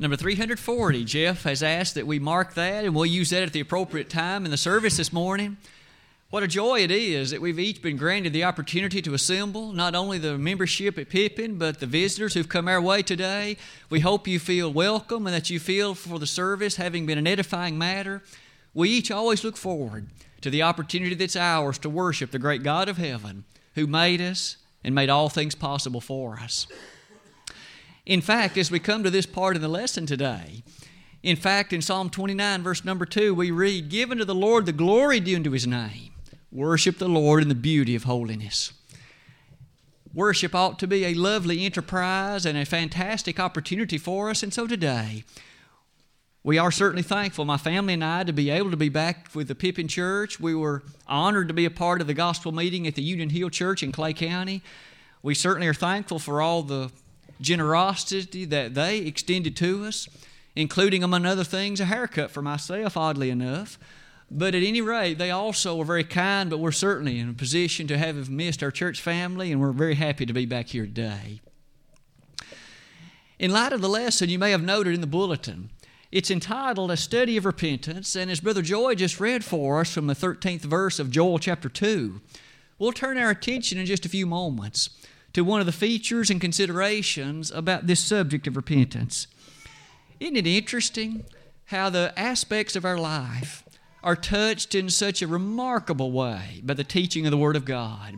Number 340, Jeff has asked that we mark that, and we'll use that at the appropriate time in the service this morning. What a joy it is that we've each been granted the opportunity to assemble, not only the membership at Pippin, but the visitors who've come our way today. We hope you feel welcome and that you feel for the service having been an edifying matter. We each always look forward to the opportunity that's ours to worship the great God of heaven who made us and made all things possible for us. In fact, as we come to this part of the lesson today, in fact, in Psalm 29, verse number 2, we read, Give unto the Lord the glory due unto his name. Worship the Lord in the beauty of holiness. Worship ought to be a lovely enterprise and a fantastic opportunity for us, and so today, we are certainly thankful, my family and I, to be able to be back with the Pippin Church. We were honored to be a part of the gospel meeting at the Union Hill Church in Clay County. We certainly are thankful for all the generosity that they extended to us, including, among other things, a haircut for myself, oddly enough. But at any rate, they also were very kind, but we're certainly in a position to have missed our church family, and we're very happy to be back here today. In light of the lesson, you may have noted in the bulletin, it's entitled A Study of Repentance, and as Brother Joy just read for us from the 13th verse of Joel chapter 2, we'll turn our attention in just a few moments to one of the features and considerations about this subject of repentance. Isn't it interesting how the aspects of our life are touched in such a remarkable way by the teaching of the Word of God?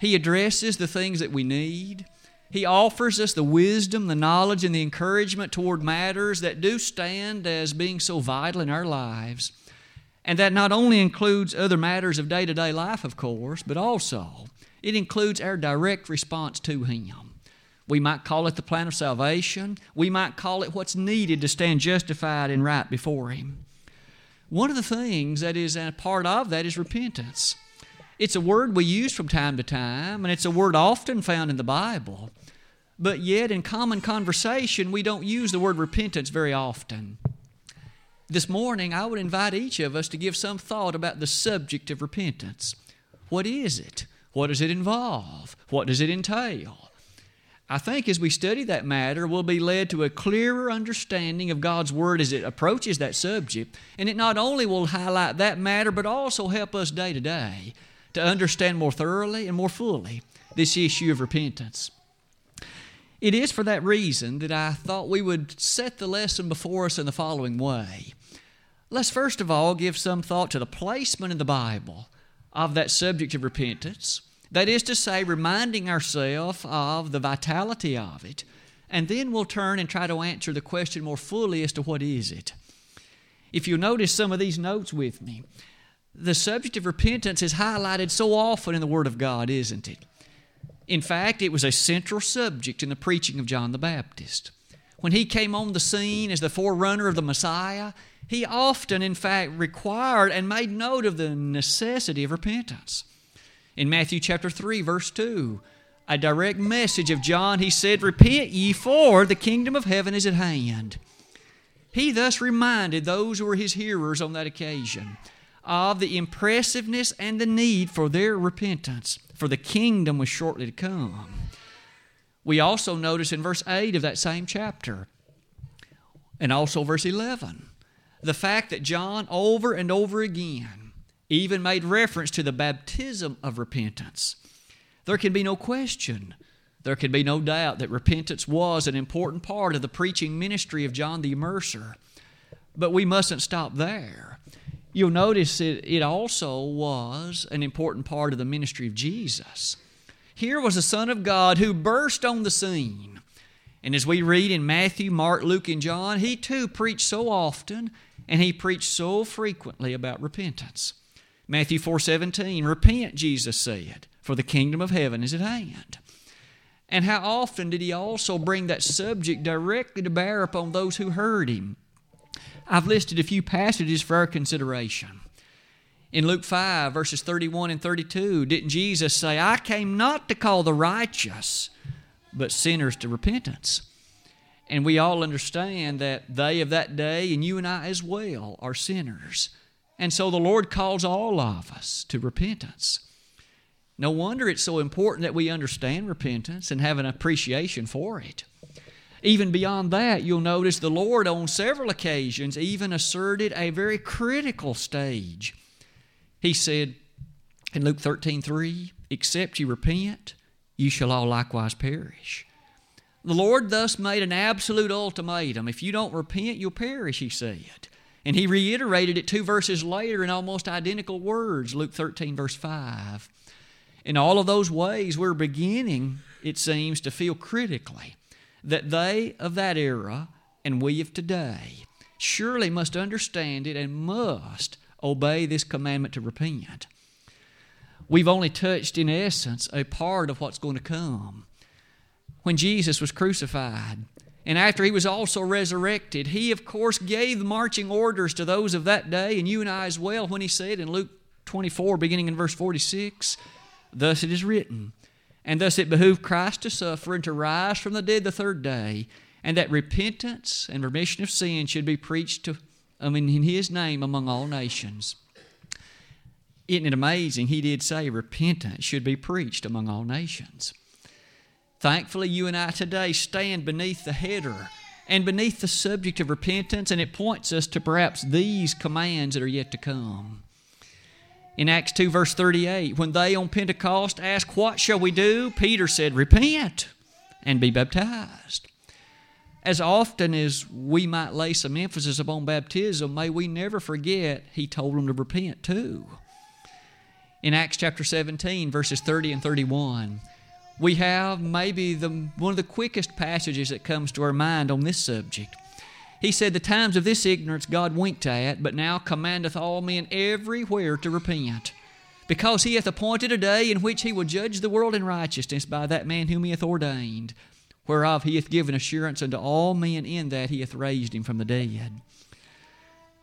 He addresses the things that we need. He offers us the wisdom, the knowledge, and the encouragement toward matters that do stand as being so vital in our lives. And that not only includes other matters of day to day life, of course, but also it includes our direct response to Him. We might call it the plan of salvation. We might call it what's needed to stand justified and right before Him. One of the things that is a part of that is repentance. It's a word we use from time to time, and it's a word often found in the Bible. But yet, in common conversation, we don't use the word repentance very often. This morning, I would invite each of us to give some thought about the subject of repentance. What is it? What does it involve? What does it entail? I think as we study that matter, we'll be led to a clearer understanding of God's Word as it approaches that subject. And it not only will highlight that matter, but also help us day to day to understand more thoroughly and more fully this issue of repentance. It is for that reason that I thought we would set the lesson before us in the following way. Let's first of all give some thought to the placement in the Bible of that subject of repentance. That is to say, reminding ourselves of the vitality of it. And then we'll turn and try to answer the question more fully as to what is it. If you'll notice some of these notes with me, the subject of repentance is highlighted so often in the Word of God, isn't it? In fact, it was a central subject in the preaching of John the Baptist. When he came on the scene as the forerunner of the Messiah, he often, in fact, required and made note of the necessity of repentance. In Matthew chapter 3, verse 2, a direct message of John, he said, Repent ye, for the kingdom of heaven is at hand. He thus reminded those who were his hearers on that occasion of the impressiveness and the need for their repentance, for the kingdom was shortly to come. We also notice in verse 8 of that same chapter, and also verse 11, the fact that John over and over again even made reference to the baptism of repentance. There can be no question, there can be no doubt that repentance was an important part of the preaching ministry of John the Immerser. But we mustn't stop there. You'll notice it, it also was an important part of the ministry of Jesus. Here was the Son of God who burst on the scene. And as we read in Matthew, Mark, Luke, and John, he too preached so often and he preached so frequently about repentance. Matthew 4:17, "Repent," Jesus said, "for the kingdom of heaven is at hand." And how often did he also bring that subject directly to bear upon those who heard him? I've listed a few passages for our consideration. In Luke 5, verses 31 and 32, didn't Jesus say, I came not to call the righteous, but sinners to repentance? And we all understand that they of that day, and you and I as well, are sinners. And so the Lord calls all of us to repentance. No wonder it's so important that we understand repentance and have an appreciation for it. Even beyond that, you'll notice the Lord on several occasions even asserted a very critical stage. He said in Luke 13 3, Except you repent, you shall all likewise perish. The Lord thus made an absolute ultimatum. If you don't repent, you'll perish, he said. And he reiterated it two verses later in almost identical words, Luke 13, verse 5. In all of those ways, we're beginning, it seems, to feel critically that they of that era and we of today surely must understand it and must obey this commandment to repent. We've only touched, in essence, a part of what's going to come. When Jesus was crucified, and after he was also resurrected, he, of course, gave marching orders to those of that day, and you and I as well, when he said in Luke 24, beginning in verse 46, Thus it is written, and thus it behooved Christ to suffer and to rise from the dead the third day, and that repentance and remission of sin should be preached to, I mean, in his name among all nations. Isn't it amazing? He did say repentance should be preached among all nations. Thankfully, you and I today stand beneath the header and beneath the subject of repentance, and it points us to perhaps these commands that are yet to come. In Acts 2, verse 38, when they on Pentecost asked, What shall we do? Peter said, Repent and be baptized. As often as we might lay some emphasis upon baptism, may we never forget he told them to repent too. In Acts chapter 17, verses 30 and 31, we have maybe the, one of the quickest passages that comes to our mind on this subject. He said, The times of this ignorance God winked at, but now commandeth all men everywhere to repent. Because he hath appointed a day in which he will judge the world in righteousness by that man whom he hath ordained, whereof he hath given assurance unto all men in that he hath raised him from the dead.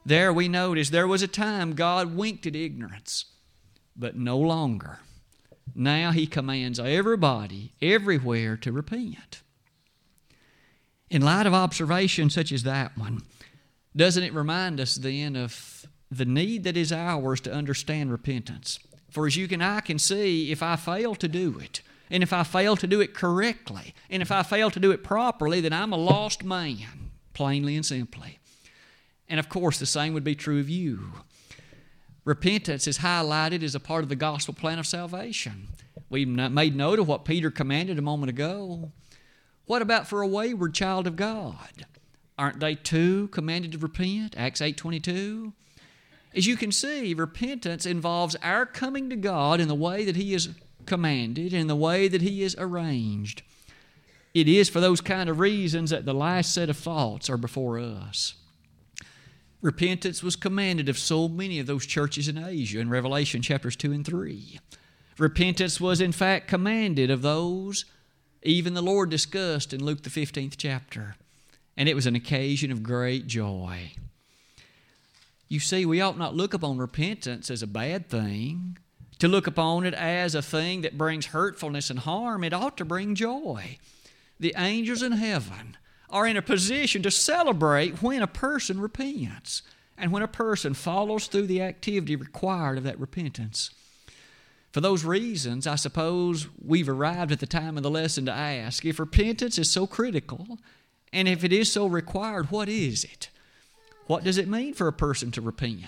There we notice there was a time God winked at ignorance, but no longer. Now he commands everybody, everywhere, to repent. In light of observation such as that one, doesn't it remind us then of the need that is ours to understand repentance? For as you and I can see, if I fail to do it, and if I fail to do it correctly, and if I fail to do it properly, then I'm a lost man, plainly and simply. And of course, the same would be true of you. Repentance is highlighted as a part of the gospel plan of salvation. We made note of what Peter commanded a moment ago. What about for a wayward child of God? Aren't they too commanded to repent? Acts 8:22. As you can see, repentance involves our coming to God in the way that He is commanded, in the way that He is arranged. It is for those kind of reasons that the last set of thoughts are before us. Repentance was commanded of so many of those churches in Asia in Revelation chapters 2 and 3. Repentance was, in fact, commanded of those even the Lord discussed in Luke the 15th chapter. And it was an occasion of great joy. You see, we ought not look upon repentance as a bad thing. To look upon it as a thing that brings hurtfulness and harm, it ought to bring joy. The angels in heaven are in a position to celebrate when a person repents and when a person follows through the activity required of that repentance. For those reasons, I suppose we've arrived at the time of the lesson to ask if repentance is so critical, and if it is so required, what is it? What does it mean for a person to repent?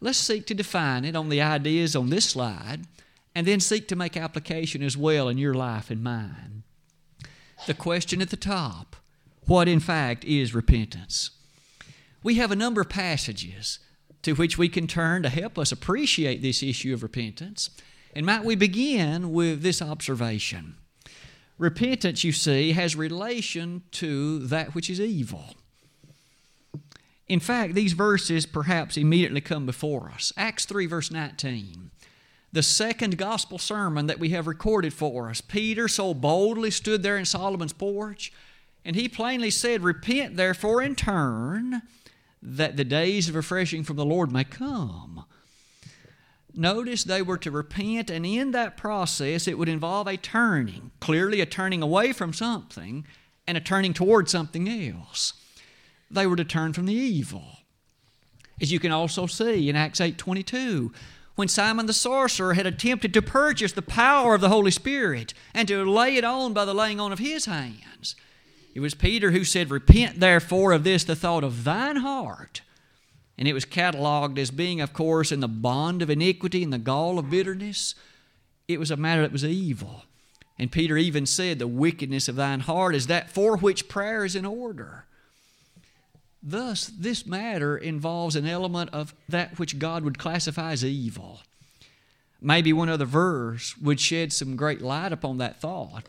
Let's seek to define it on the ideas on this slide, and then seek to make application as well in your life and mine. The question at the top what in fact is repentance. We have a number of passages to which we can turn to help us appreciate this issue of repentance. And might we begin with this observation? Repentance, you see, has relation to that which is evil. In fact, these verses perhaps immediately come before us. Acts 3, verse 19. The second gospel sermon that we have recorded for us. Peter so boldly stood there in Solomon's porch and he plainly said, Repent therefore and turn, that the days of refreshing from the Lord may come. Notice they were to repent, and in that process, it would involve a turning, clearly a turning away from something and a turning toward something else. They were to turn from the evil. As you can also see in Acts 8:22, when Simon the sorcerer had attempted to purchase the power of the Holy Spirit and to lay it on by the laying on of his hands, It was Peter who said, Repent therefore of this, the thought of thine heart. And it was cataloged as being, of course, in the bond of iniquity and the gall of bitterness. It was a matter that was evil. And Peter even said, The wickedness of thine heart is that for which prayer is in order. Thus, this matter involves an element of that which God would classify as evil. Maybe one other verse would shed some great light upon that thought.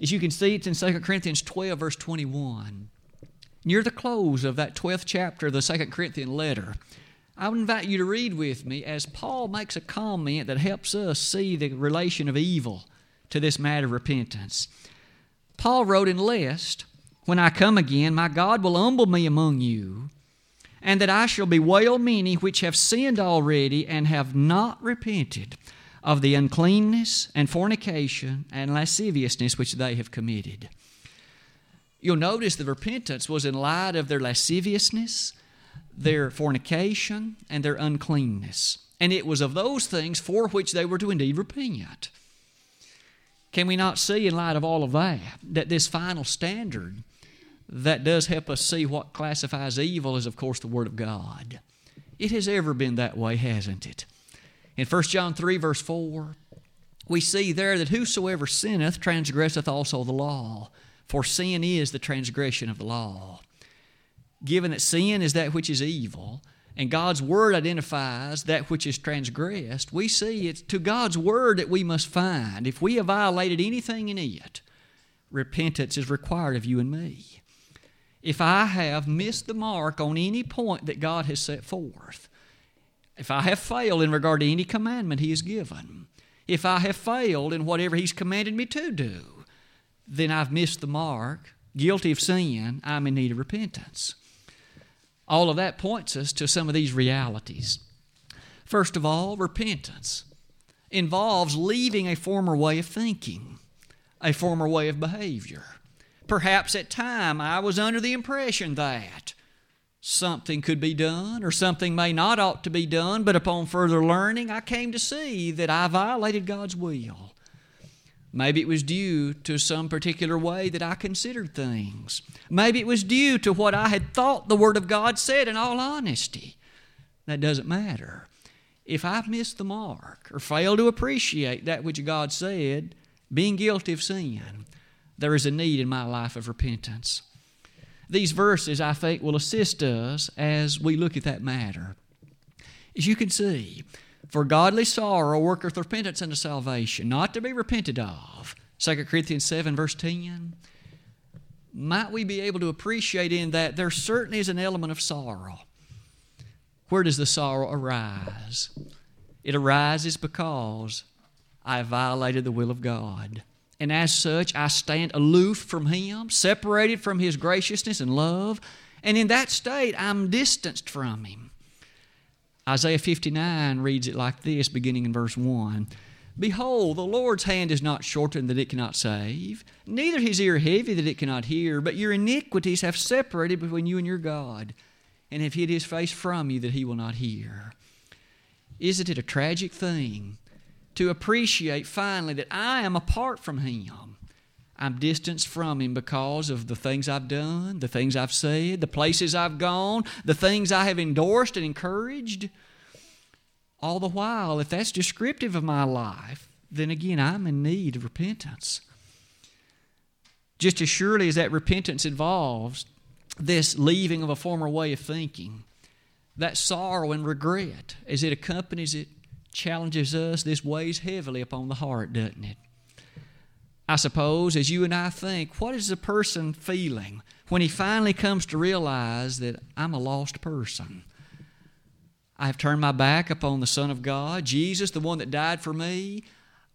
As you can see, it's in 2 Corinthians 12, verse 21. Near the close of that 12th chapter of the 2 Corinthian letter, I would invite you to read with me as Paul makes a comment that helps us see the relation of evil to this matter of repentance. Paul wrote, in Lest, when I come again, my God will humble me among you, and that I shall bewail many which have sinned already and have not repented of the uncleanness and fornication and lasciviousness which they have committed. You'll notice the repentance was in light of their lasciviousness, their fornication, and their uncleanness. And it was of those things for which they were to indeed repent. Can we not see, in light of all of that, that this final standard that does help us see what classifies evil is, of course, the Word of God? It has ever been that way, hasn't it? In 1 John 3, verse 4, we see there that whosoever sinneth transgresseth also the law, for sin is the transgression of the law. Given that sin is that which is evil, and God's Word identifies that which is transgressed, we see it's to God's Word that we must find. If we have violated anything in it, repentance is required of you and me. If I have missed the mark on any point that God has set forth, if I have failed in regard to any commandment He has given, if I have failed in whatever He's commanded me to do, then I've missed the mark, guilty of sin, I'm in need of repentance. All of that points us to some of these realities. First of all, repentance involves leaving a former way of thinking, a former way of behavior. Perhaps at time I was under the impression that something could be done or something may not ought to be done, but upon further learning, I came to see that I violated God's will. Maybe it was due to some particular way that I considered things. Maybe it was due to what I had thought the Word of God said in all honesty. That doesn't matter. If I've missed the mark or failed to appreciate that which God said, being guilty of sin, there is a need in my life of repentance. These verses, I think, will assist us as we look at that matter. As you can see, for godly sorrow worketh repentance unto salvation, not to be repented of. 2 Corinthians 7, verse 10. Might we be able to appreciate in that there certainly is an element of sorrow. Where does the sorrow arise? It arises because I violated the will of God and as such I stand aloof from Him, separated from His graciousness and love, and in that state I'm distanced from Him. Isaiah 59 reads it like this, beginning in verse 1. Behold, the Lord's hand is not shortened that it cannot save, neither his ear heavy that it cannot hear, but your iniquities have separated between you and your God, and have hid his face from you that he will not hear. Isn't it a tragic thing to appreciate finally that I am apart from Him. I'm distanced from Him because of the things I've done, the things I've said, the places I've gone, the things I have endorsed and encouraged. All the while, if that's descriptive of my life, then again, I'm in need of repentance. Just as surely as that repentance involves this leaving of a former way of thinking, that sorrow and regret as it accompanies it challenges us, this weighs heavily upon the heart, doesn't it? I suppose as you and I think, what is a person feeling when he finally comes to realize that I'm a lost person? I have turned my back upon the Son of God, Jesus, the one that died for me.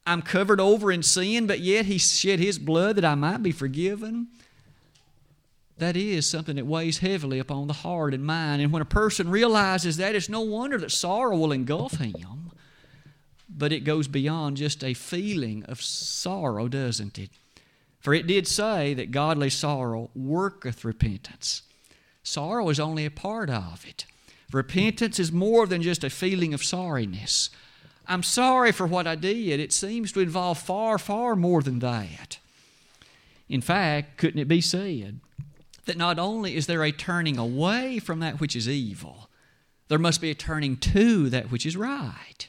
I'm covered over in sin, but yet He shed His blood that I might be forgiven. That is something that weighs heavily upon the heart and mind. And when a person realizes that, it's no wonder that sorrow will engulf him but it goes beyond just a feeling of sorrow, doesn't it? For it did say that godly sorrow worketh repentance. Sorrow is only a part of it. Repentance is more than just a feeling of sorriness. I'm sorry for what I did. It seems to involve far, far more than that. In fact, couldn't it be said that not only is there a turning away from that which is evil, there must be a turning to that which is right?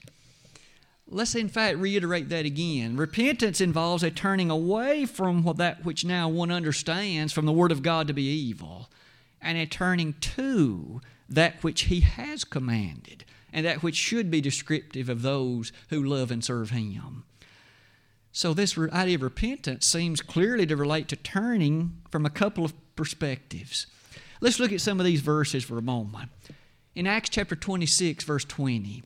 Let's in fact reiterate that again. Repentance involves a turning away from that which now one understands from the Word of God to be evil, and a turning to that which He has commanded, and that which should be descriptive of those who love and serve Him. So, this idea of repentance seems clearly to relate to turning from a couple of perspectives. Let's look at some of these verses for a moment. In Acts chapter 26, verse 20,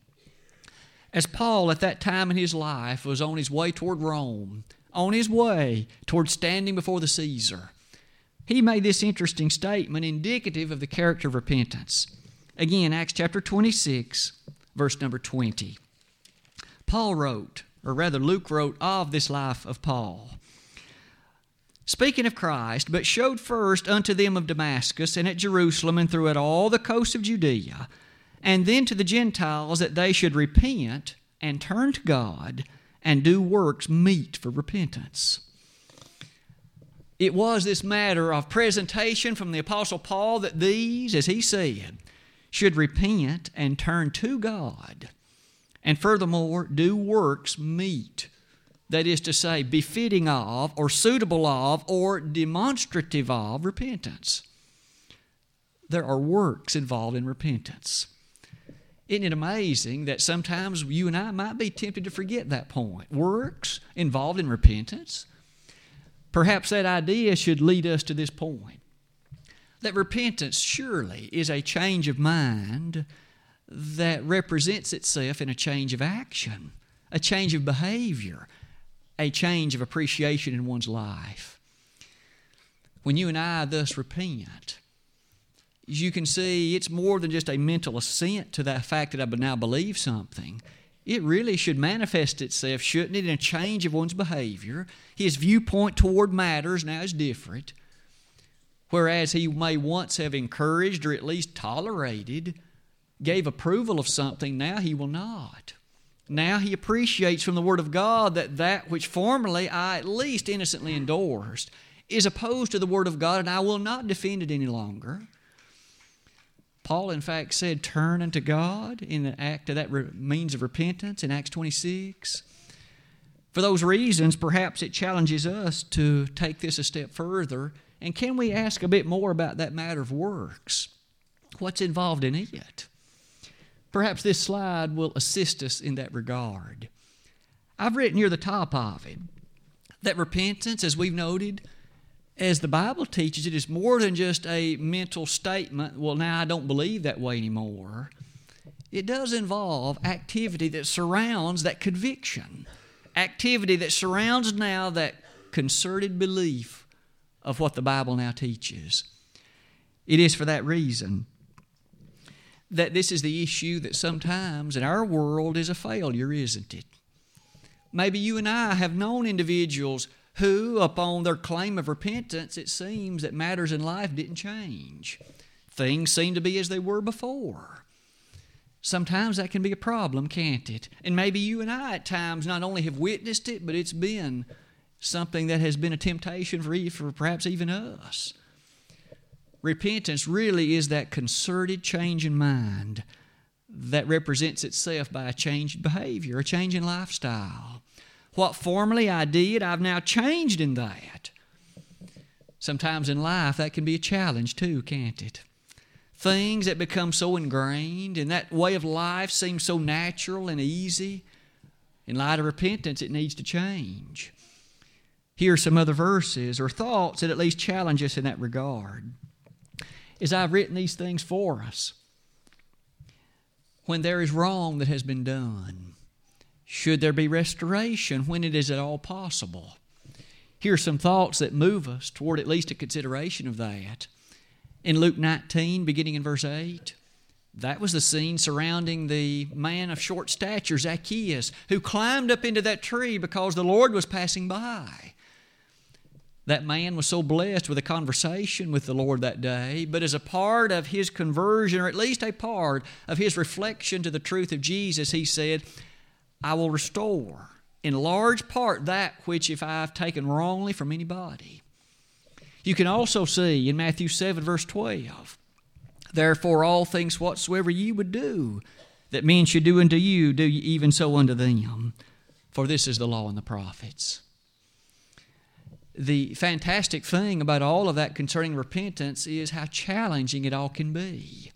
as Paul, at that time in his life, was on his way toward Rome, on his way toward standing before the Caesar, he made this interesting statement indicative of the character of repentance. Again, Acts chapter 26, verse number 20. Paul wrote, or rather, Luke wrote of this life of Paul. Speaking of Christ, but showed first unto them of Damascus and at Jerusalem and throughout all the coasts of Judea and then to the Gentiles that they should repent and turn to God and do works meet for repentance. It was this matter of presentation from the Apostle Paul that these, as he said, should repent and turn to God, and furthermore, do works meet. That is to say, befitting of, or suitable of, or demonstrative of repentance. There are works involved in repentance. Isn't it amazing that sometimes you and I might be tempted to forget that point? Works involved in repentance. Perhaps that idea should lead us to this point that repentance surely is a change of mind that represents itself in a change of action, a change of behavior, a change of appreciation in one's life. When you and I thus repent, you can see, it's more than just a mental assent to that fact that I now believe something. It really should manifest itself, shouldn't it, in a change of one's behavior. His viewpoint toward matters now is different. Whereas he may once have encouraged or at least tolerated, gave approval of something, now he will not. Now he appreciates from the Word of God that that which formerly I at least innocently endorsed is opposed to the Word of God, and I will not defend it any longer. Paul, in fact, said, Turn unto God in the act of that re- means of repentance in Acts 26. For those reasons, perhaps it challenges us to take this a step further. And can we ask a bit more about that matter of works? What's involved in it? Perhaps this slide will assist us in that regard. I've written near the top of it that repentance, as we've noted, as the Bible teaches it, is more than just a mental statement, well, now I don't believe that way anymore. It does involve activity that surrounds that conviction, activity that surrounds now that concerted belief of what the Bible now teaches. It is for that reason that this is the issue that sometimes in our world is a failure, isn't it? Maybe you and I have known individuals who, upon their claim of repentance, it seems that matters in life didn't change. Things seem to be as they were before. Sometimes that can be a problem, can't it? And maybe you and I at times not only have witnessed it, but it's been something that has been a temptation for, you, for perhaps even us. Repentance really is that concerted change in mind that represents itself by a changed behavior, a change in lifestyle. What formerly I did, I've now changed in that. Sometimes in life, that can be a challenge too, can't it? Things that become so ingrained and that way of life seems so natural and easy. In light of repentance, it needs to change. Here are some other verses or thoughts that at least challenge us in that regard. As I've written these things for us, when there is wrong that has been done, should there be restoration when it is at all possible? Here are some thoughts that move us toward at least a consideration of that. In Luke 19, beginning in verse 8, that was the scene surrounding the man of short stature, Zacchaeus, who climbed up into that tree because the Lord was passing by. That man was so blessed with a conversation with the Lord that day, but as a part of his conversion, or at least a part of his reflection to the truth of Jesus, he said, I will restore in large part that which if I've taken wrongly from anybody. You can also see in Matthew 7, verse 12, Therefore, all things whatsoever ye would do, that men should do unto you, do ye even so unto them. For this is the law and the prophets. The fantastic thing about all of that concerning repentance is how challenging it all can be.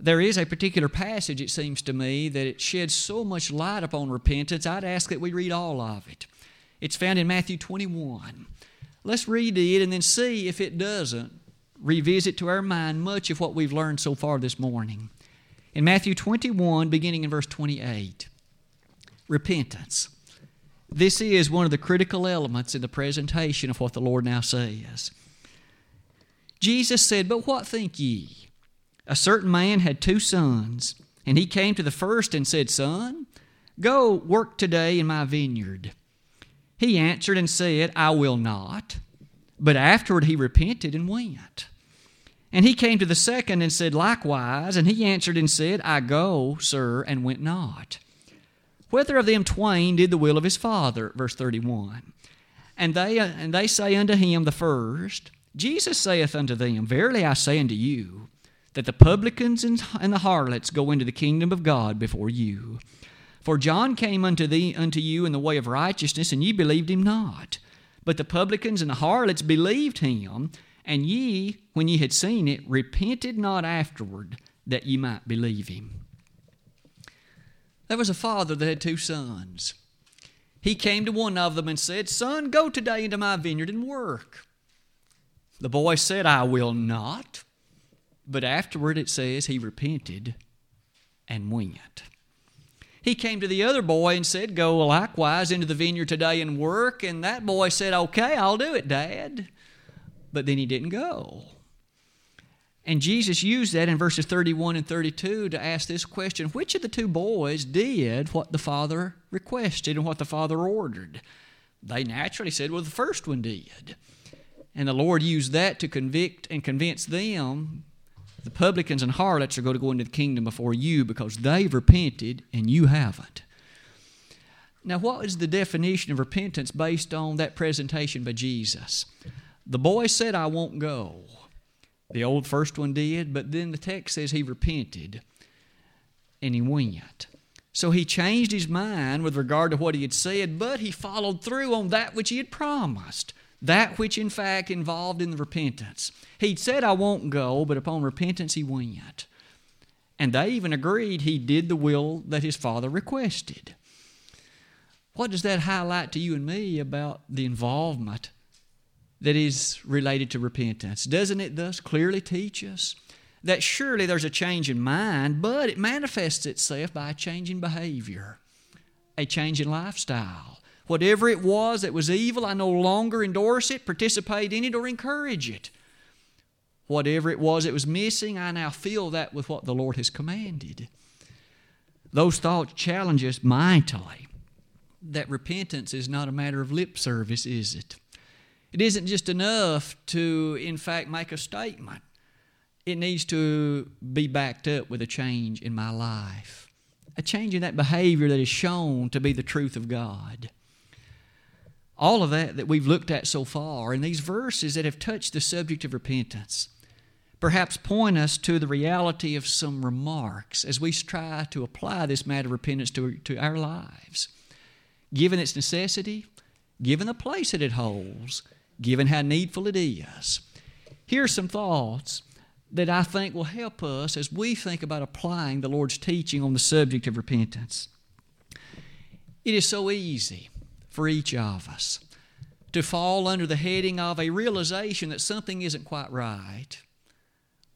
There is a particular passage, it seems to me, that it sheds so much light upon repentance, I'd ask that we read all of it. It's found in Matthew 21. Let's read it and then see if it doesn't revisit to our mind much of what we've learned so far this morning. In Matthew 21, beginning in verse 28, repentance. This is one of the critical elements in the presentation of what the Lord now says. Jesus said, But what think ye? A certain man had two sons, and he came to the first and said, Son, go work today in my vineyard. He answered and said, I will not. But afterward he repented and went. And he came to the second and said likewise, and he answered and said, I go, sir, and went not. Whether of them twain did the will of his father? Verse 31. And they, and they say unto him the first, Jesus saith unto them, Verily I say unto you, that the publicans and the harlots go into the kingdom of God before you. For John came unto thee unto you in the way of righteousness, and ye believed him not. But the publicans and the harlots believed him, and ye, when ye had seen it, repented not afterward that ye might believe him. There was a father that had two sons. He came to one of them and said, Son, go today into my vineyard and work. The boy said, I will not. But afterward it says he repented and went. He came to the other boy and said, Go likewise into the vineyard today and work. And that boy said, Okay, I'll do it, Dad. But then he didn't go. And Jesus used that in verses 31 and 32 to ask this question Which of the two boys did what the father requested and what the father ordered? They naturally said, Well, the first one did. And the Lord used that to convict and convince them the publicans and harlots are going to go into the kingdom before you because they've repented and you haven't. Now, what is the definition of repentance based on that presentation by Jesus? The boy said, I won't go. The old first one did, but then the text says he repented and he went. So he changed his mind with regard to what he had said, but he followed through on that which he had promised that which in fact involved in the repentance. He'd said, I won't go, but upon repentance he went. And they even agreed he did the will that his father requested. What does that highlight to you and me about the involvement that is related to repentance? Doesn't it thus clearly teach us that surely there's a change in mind, but it manifests itself by a change in behavior, a change in lifestyle? Whatever it was that was evil, I no longer endorse it, participate in it, or encourage it. Whatever it was that was missing, I now fill that with what the Lord has commanded. Those thoughts challenge us mightily that repentance is not a matter of lip service, is it? It isn't just enough to, in fact, make a statement. It needs to be backed up with a change in my life, a change in that behavior that is shown to be the truth of God all of that that we've looked at so far, and these verses that have touched the subject of repentance, perhaps point us to the reality of some remarks as we try to apply this matter of repentance to, to our lives. Given its necessity, given the place that it holds, given how needful it is. Here are some thoughts that I think will help us as we think about applying the Lord's teaching on the subject of repentance. It is so easy for each of us to fall under the heading of a realization that something isn't quite right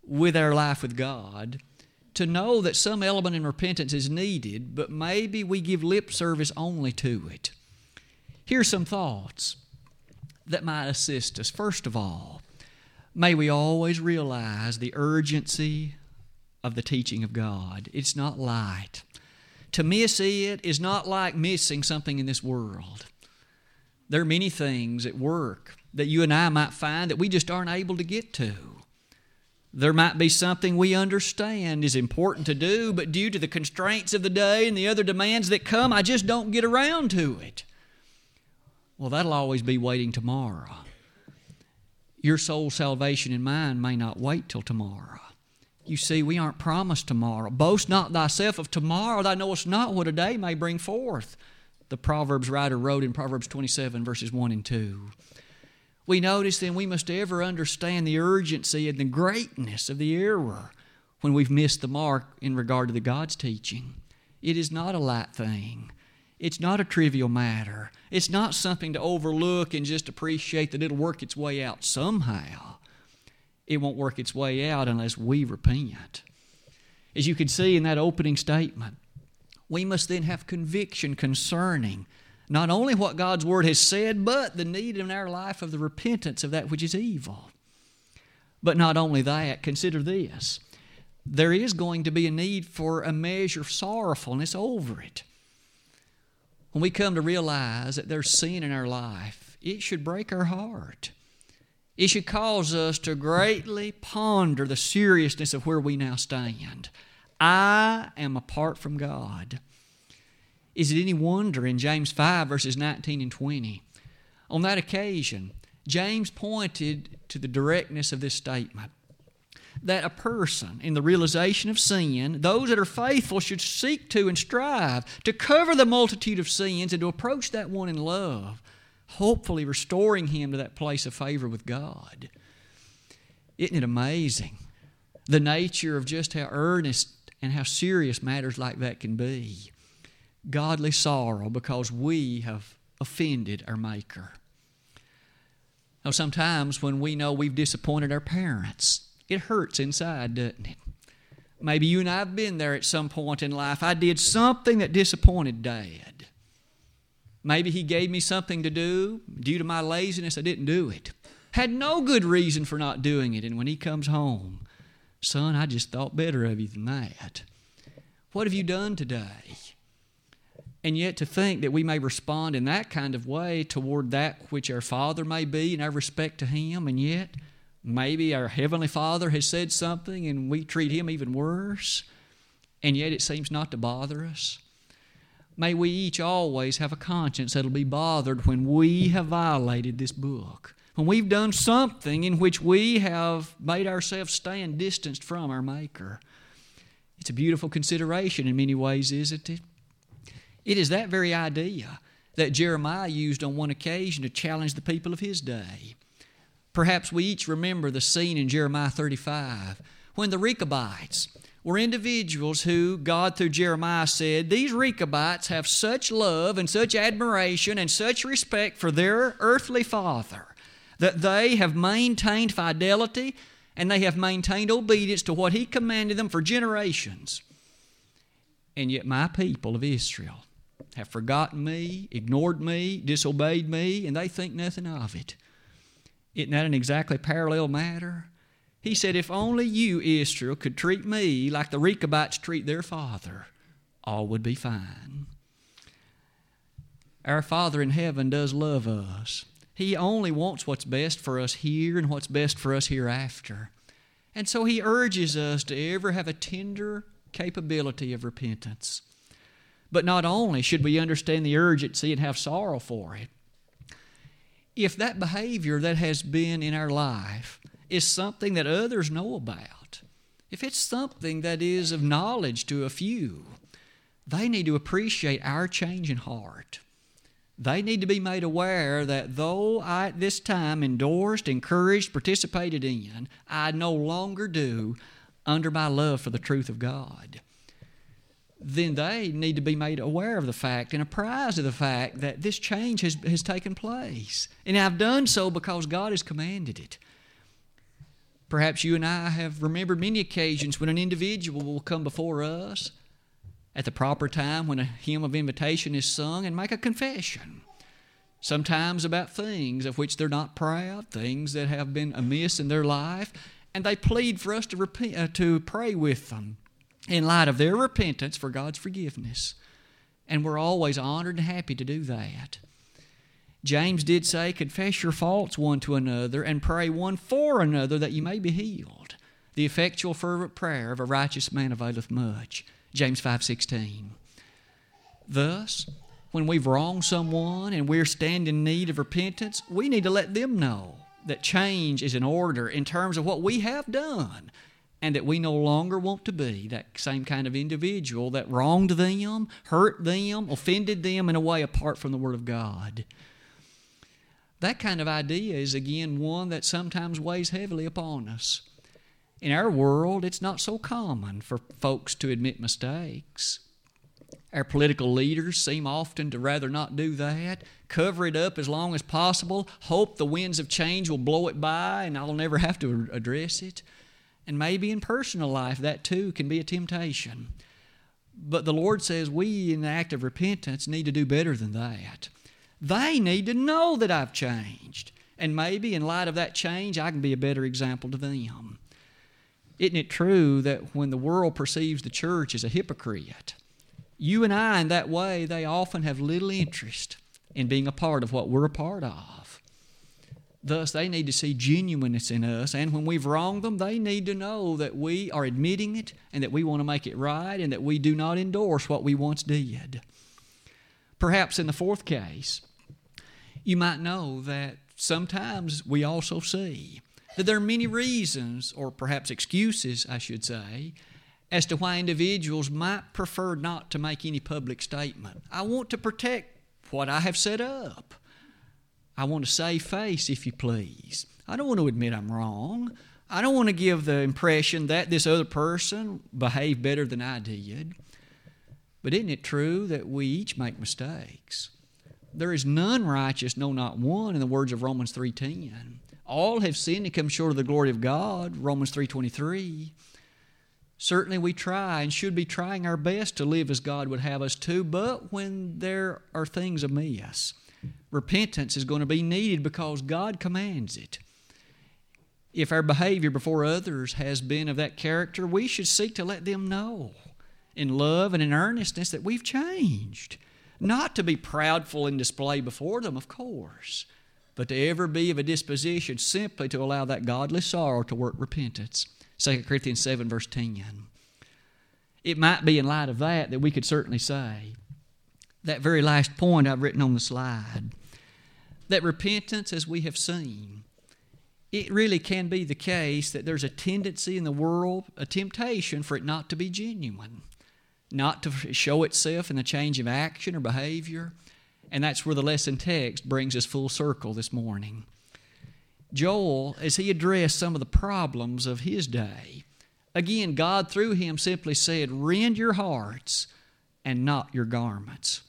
with our life with God, to know that some element in repentance is needed, but maybe we give lip service only to it. Here's some thoughts that might assist us. First of all, may we always realize the urgency of the teaching of God. It's not light. To miss it is not like missing something in this world. There are many things at work that you and I might find that we just aren't able to get to. There might be something we understand is important to do, but due to the constraints of the day and the other demands that come, I just don't get around to it. Well, that'll always be waiting tomorrow. Your soul's salvation and mine may not wait till tomorrow. You see, we aren't promised tomorrow. Boast not thyself of tomorrow, thou knowest not what a day may bring forth. The Proverbs writer wrote in Proverbs 27, verses 1 and 2. We notice then we must ever understand the urgency and the greatness of the error when we've missed the mark in regard to the God's teaching. It is not a light thing. It's not a trivial matter. It's not something to overlook and just appreciate that it'll work its way out somehow. It won't work its way out unless we repent. As you can see in that opening statement, we must then have conviction concerning not only what God's Word has said, but the need in our life of the repentance of that which is evil. But not only that, consider this there is going to be a need for a measure of sorrowfulness over it. When we come to realize that there's sin in our life, it should break our heart. It should cause us to greatly ponder the seriousness of where we now stand. I am apart from God. Is it any wonder in James 5, verses 19 and 20? On that occasion, James pointed to the directness of this statement that a person, in the realization of sin, those that are faithful should seek to and strive to cover the multitude of sins and to approach that one in love, hopefully restoring him to that place of favor with God. Isn't it amazing the nature of just how earnest and how serious matters like that can be? Godly sorrow because we have offended our Maker. Now, sometimes when we know we've disappointed our parents, it hurts inside, doesn't it? Maybe you and I have been there at some point in life. I did something that disappointed Dad. Maybe he gave me something to do. Due to my laziness, I didn't do it. Had no good reason for not doing it. And when he comes home, son, I just thought better of you than that. What have you done today? And yet, to think that we may respond in that kind of way toward that which our Father may be in our respect to Him, and yet Maybe our Heavenly Father has said something and we treat Him even worse, and yet it seems not to bother us. May we each always have a conscience that'll be bothered when we have violated this book, when we've done something in which we have made ourselves stand distanced from our Maker. It's a beautiful consideration in many ways, isn't it? It is that very idea that Jeremiah used on one occasion to challenge the people of his day. Perhaps we each remember the scene in Jeremiah 35 when the Rechabites were individuals who God, through Jeremiah, said, These Rechabites have such love and such admiration and such respect for their earthly father that they have maintained fidelity and they have maintained obedience to what he commanded them for generations. And yet, my people of Israel have forgotten me, ignored me, disobeyed me, and they think nothing of it. Isn't that an exactly parallel matter? He said, If only you, Israel, could treat me like the Rechabites treat their father, all would be fine. Our Father in heaven does love us. He only wants what's best for us here and what's best for us hereafter. And so He urges us to ever have a tender capability of repentance. But not only should we understand the urgency and have sorrow for it, if that behavior that has been in our life is something that others know about, if it's something that is of knowledge to a few, they need to appreciate our change in heart. They need to be made aware that though I at this time endorsed, encouraged, participated in, I no longer do under my love for the truth of God then they need to be made aware of the fact and apprised of the fact that this change has, has taken place. And I've done so because God has commanded it. Perhaps you and I have remembered many occasions when an individual will come before us at the proper time when a hymn of invitation is sung and make a confession. Sometimes about things of which they're not proud, things that have been amiss in their life, and they plead for us to, repent, uh, to pray with them in light of their repentance for God's forgiveness. And we're always honored and happy to do that. James did say, Confess your faults one to another and pray one for another that you may be healed. The effectual fervent prayer of a righteous man availeth much. James 5:16. Thus, when we've wronged someone and we're standing in need of repentance, we need to let them know that change is in order in terms of what we have done and that we no longer want to be that same kind of individual that wronged them, hurt them, offended them in a way apart from the Word of God. That kind of idea is, again, one that sometimes weighs heavily upon us. In our world, it's not so common for folks to admit mistakes. Our political leaders seem often to rather not do that, cover it up as long as possible, hope the winds of change will blow it by and I'll never have to address it. And maybe in personal life, that too can be a temptation. But the Lord says we, in the act of repentance, need to do better than that. They need to know that I've changed. And maybe in light of that change, I can be a better example to them. Isn't it true that when the world perceives the church as a hypocrite, you and I, in that way, they often have little interest in being a part of what we're a part of. Thus, they need to see genuineness in us, and when we've wronged them, they need to know that we are admitting it and that we want to make it right and that we do not endorse what we once did. Perhaps in the fourth case, you might know that sometimes we also see that there are many reasons, or perhaps excuses, I should say, as to why individuals might prefer not to make any public statement. I want to protect what I have set up. I want to save face, if you please. I don't want to admit I'm wrong. I don't want to give the impression that this other person behaved better than I did. But isn't it true that we each make mistakes? There is none righteous, no, not one, in the words of Romans 3.10. All have sinned and come short of the glory of God, Romans 3.23. Certainly we try and should be trying our best to live as God would have us to, but when there are things amiss, repentance is going to be needed because God commands it. If our behavior before others has been of that character, we should seek to let them know in love and in earnestness that we've changed. Not to be proudful and display before them, of course, but to ever be of a disposition simply to allow that godly sorrow to work repentance. 2 Corinthians 7, verse 10. It might be in light of that that we could certainly say that very last point I've written on the slide that repentance, as we have seen, it really can be the case that there's a tendency in the world, a temptation for it not to be genuine, not to show itself in the change of action or behavior. And that's where the lesson text brings us full circle this morning. Joel, as he addressed some of the problems of his day, again, God through him simply said, Rend your hearts and not your garments.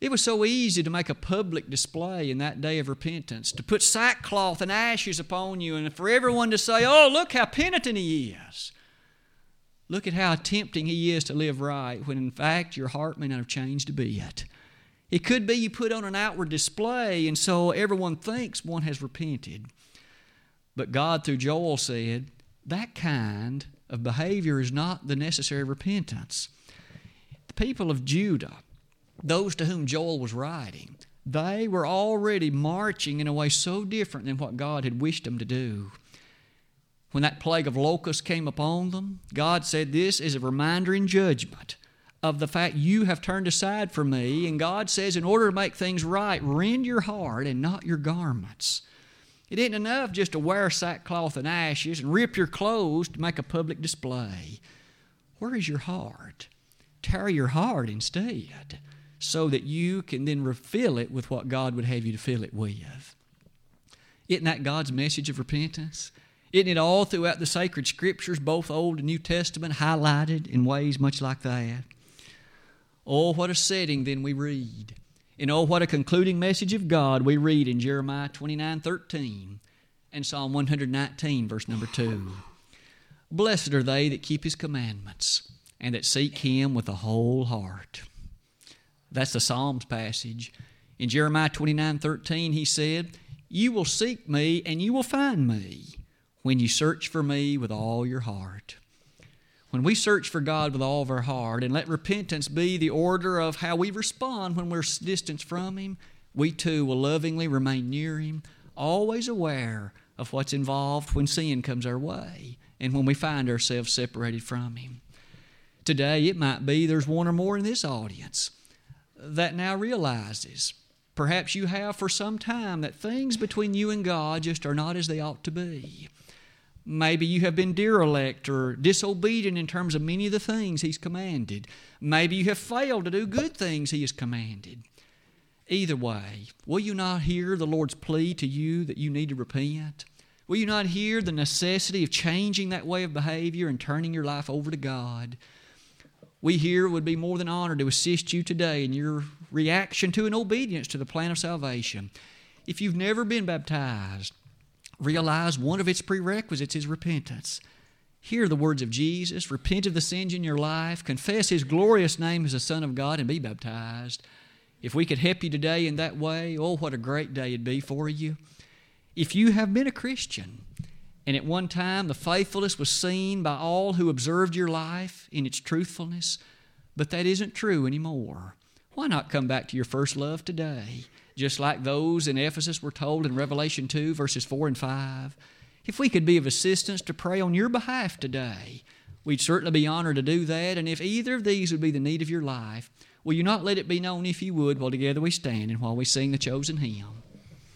It was so easy to make a public display in that day of repentance, to put sackcloth and ashes upon you, and for everyone to say, Oh, look how penitent he is. Look at how tempting he is to live right, when in fact your heart may not have changed a bit. It could be you put on an outward display, and so everyone thinks one has repented. But God, through Joel, said, That kind of behavior is not the necessary repentance. The people of Judah, those to whom Joel was writing, they were already marching in a way so different than what God had wished them to do. When that plague of locusts came upon them, God said, This is a reminder in judgment of the fact you have turned aside from me. And God says, in order to make things right, rend your heart and not your garments. It isn't enough just to wear sackcloth and ashes and rip your clothes to make a public display. Where is your heart? Tear your heart instead so that you can then refill it with what God would have you to fill it with. Isn't that God's message of repentance? Isn't it all throughout the sacred scriptures, both Old and New Testament, highlighted in ways much like that? Oh, what a setting then we read. And oh, what a concluding message of God we read in Jeremiah 29 13 and Psalm 119, verse number 2. Blessed are they that keep His commandments and that seek Him with a whole heart. That's the Psalms passage. In Jeremiah 29 13, he said, You will seek me and you will find me when you search for me with all your heart. When we search for God with all of our heart and let repentance be the order of how we respond when we're distanced from Him, we too will lovingly remain near Him, always aware of what's involved when sin comes our way and when we find ourselves separated from Him. Today, it might be there's one or more in this audience that now realizes Perhaps you have for some time that things between you and God just are not as they ought to be. Maybe you have been derelict or disobedient in terms of many of the things He's commanded. Maybe you have failed to do good things He has commanded. Either way, will you not hear the Lord's plea to you that you need to repent? Will you not hear the necessity of changing that way of behavior and turning your life over to God? We here would be more than honored to assist you today in your reaction to and obedience to the plan of salvation. If you've never been baptized, realize one of its prerequisites is repentance. Hear the words of Jesus, repent of the sins in your life, confess His glorious name as the Son of God, and be baptized. If we could help you today in that way, oh, what a great day it'd be for you. If you have been a Christian, and at one time the faithfulness was seen by all who observed your life in its truthfulness, but that isn't true anymore, why not come back to your first love today? Just like those in Ephesus were told in Revelation 2, verses 4 and 5. If we could be of assistance to pray on your behalf today, we'd certainly be honored to do that. And if either of these would be the need of your life, will you not let it be known if you would while together we stand and while we sing the chosen hymn?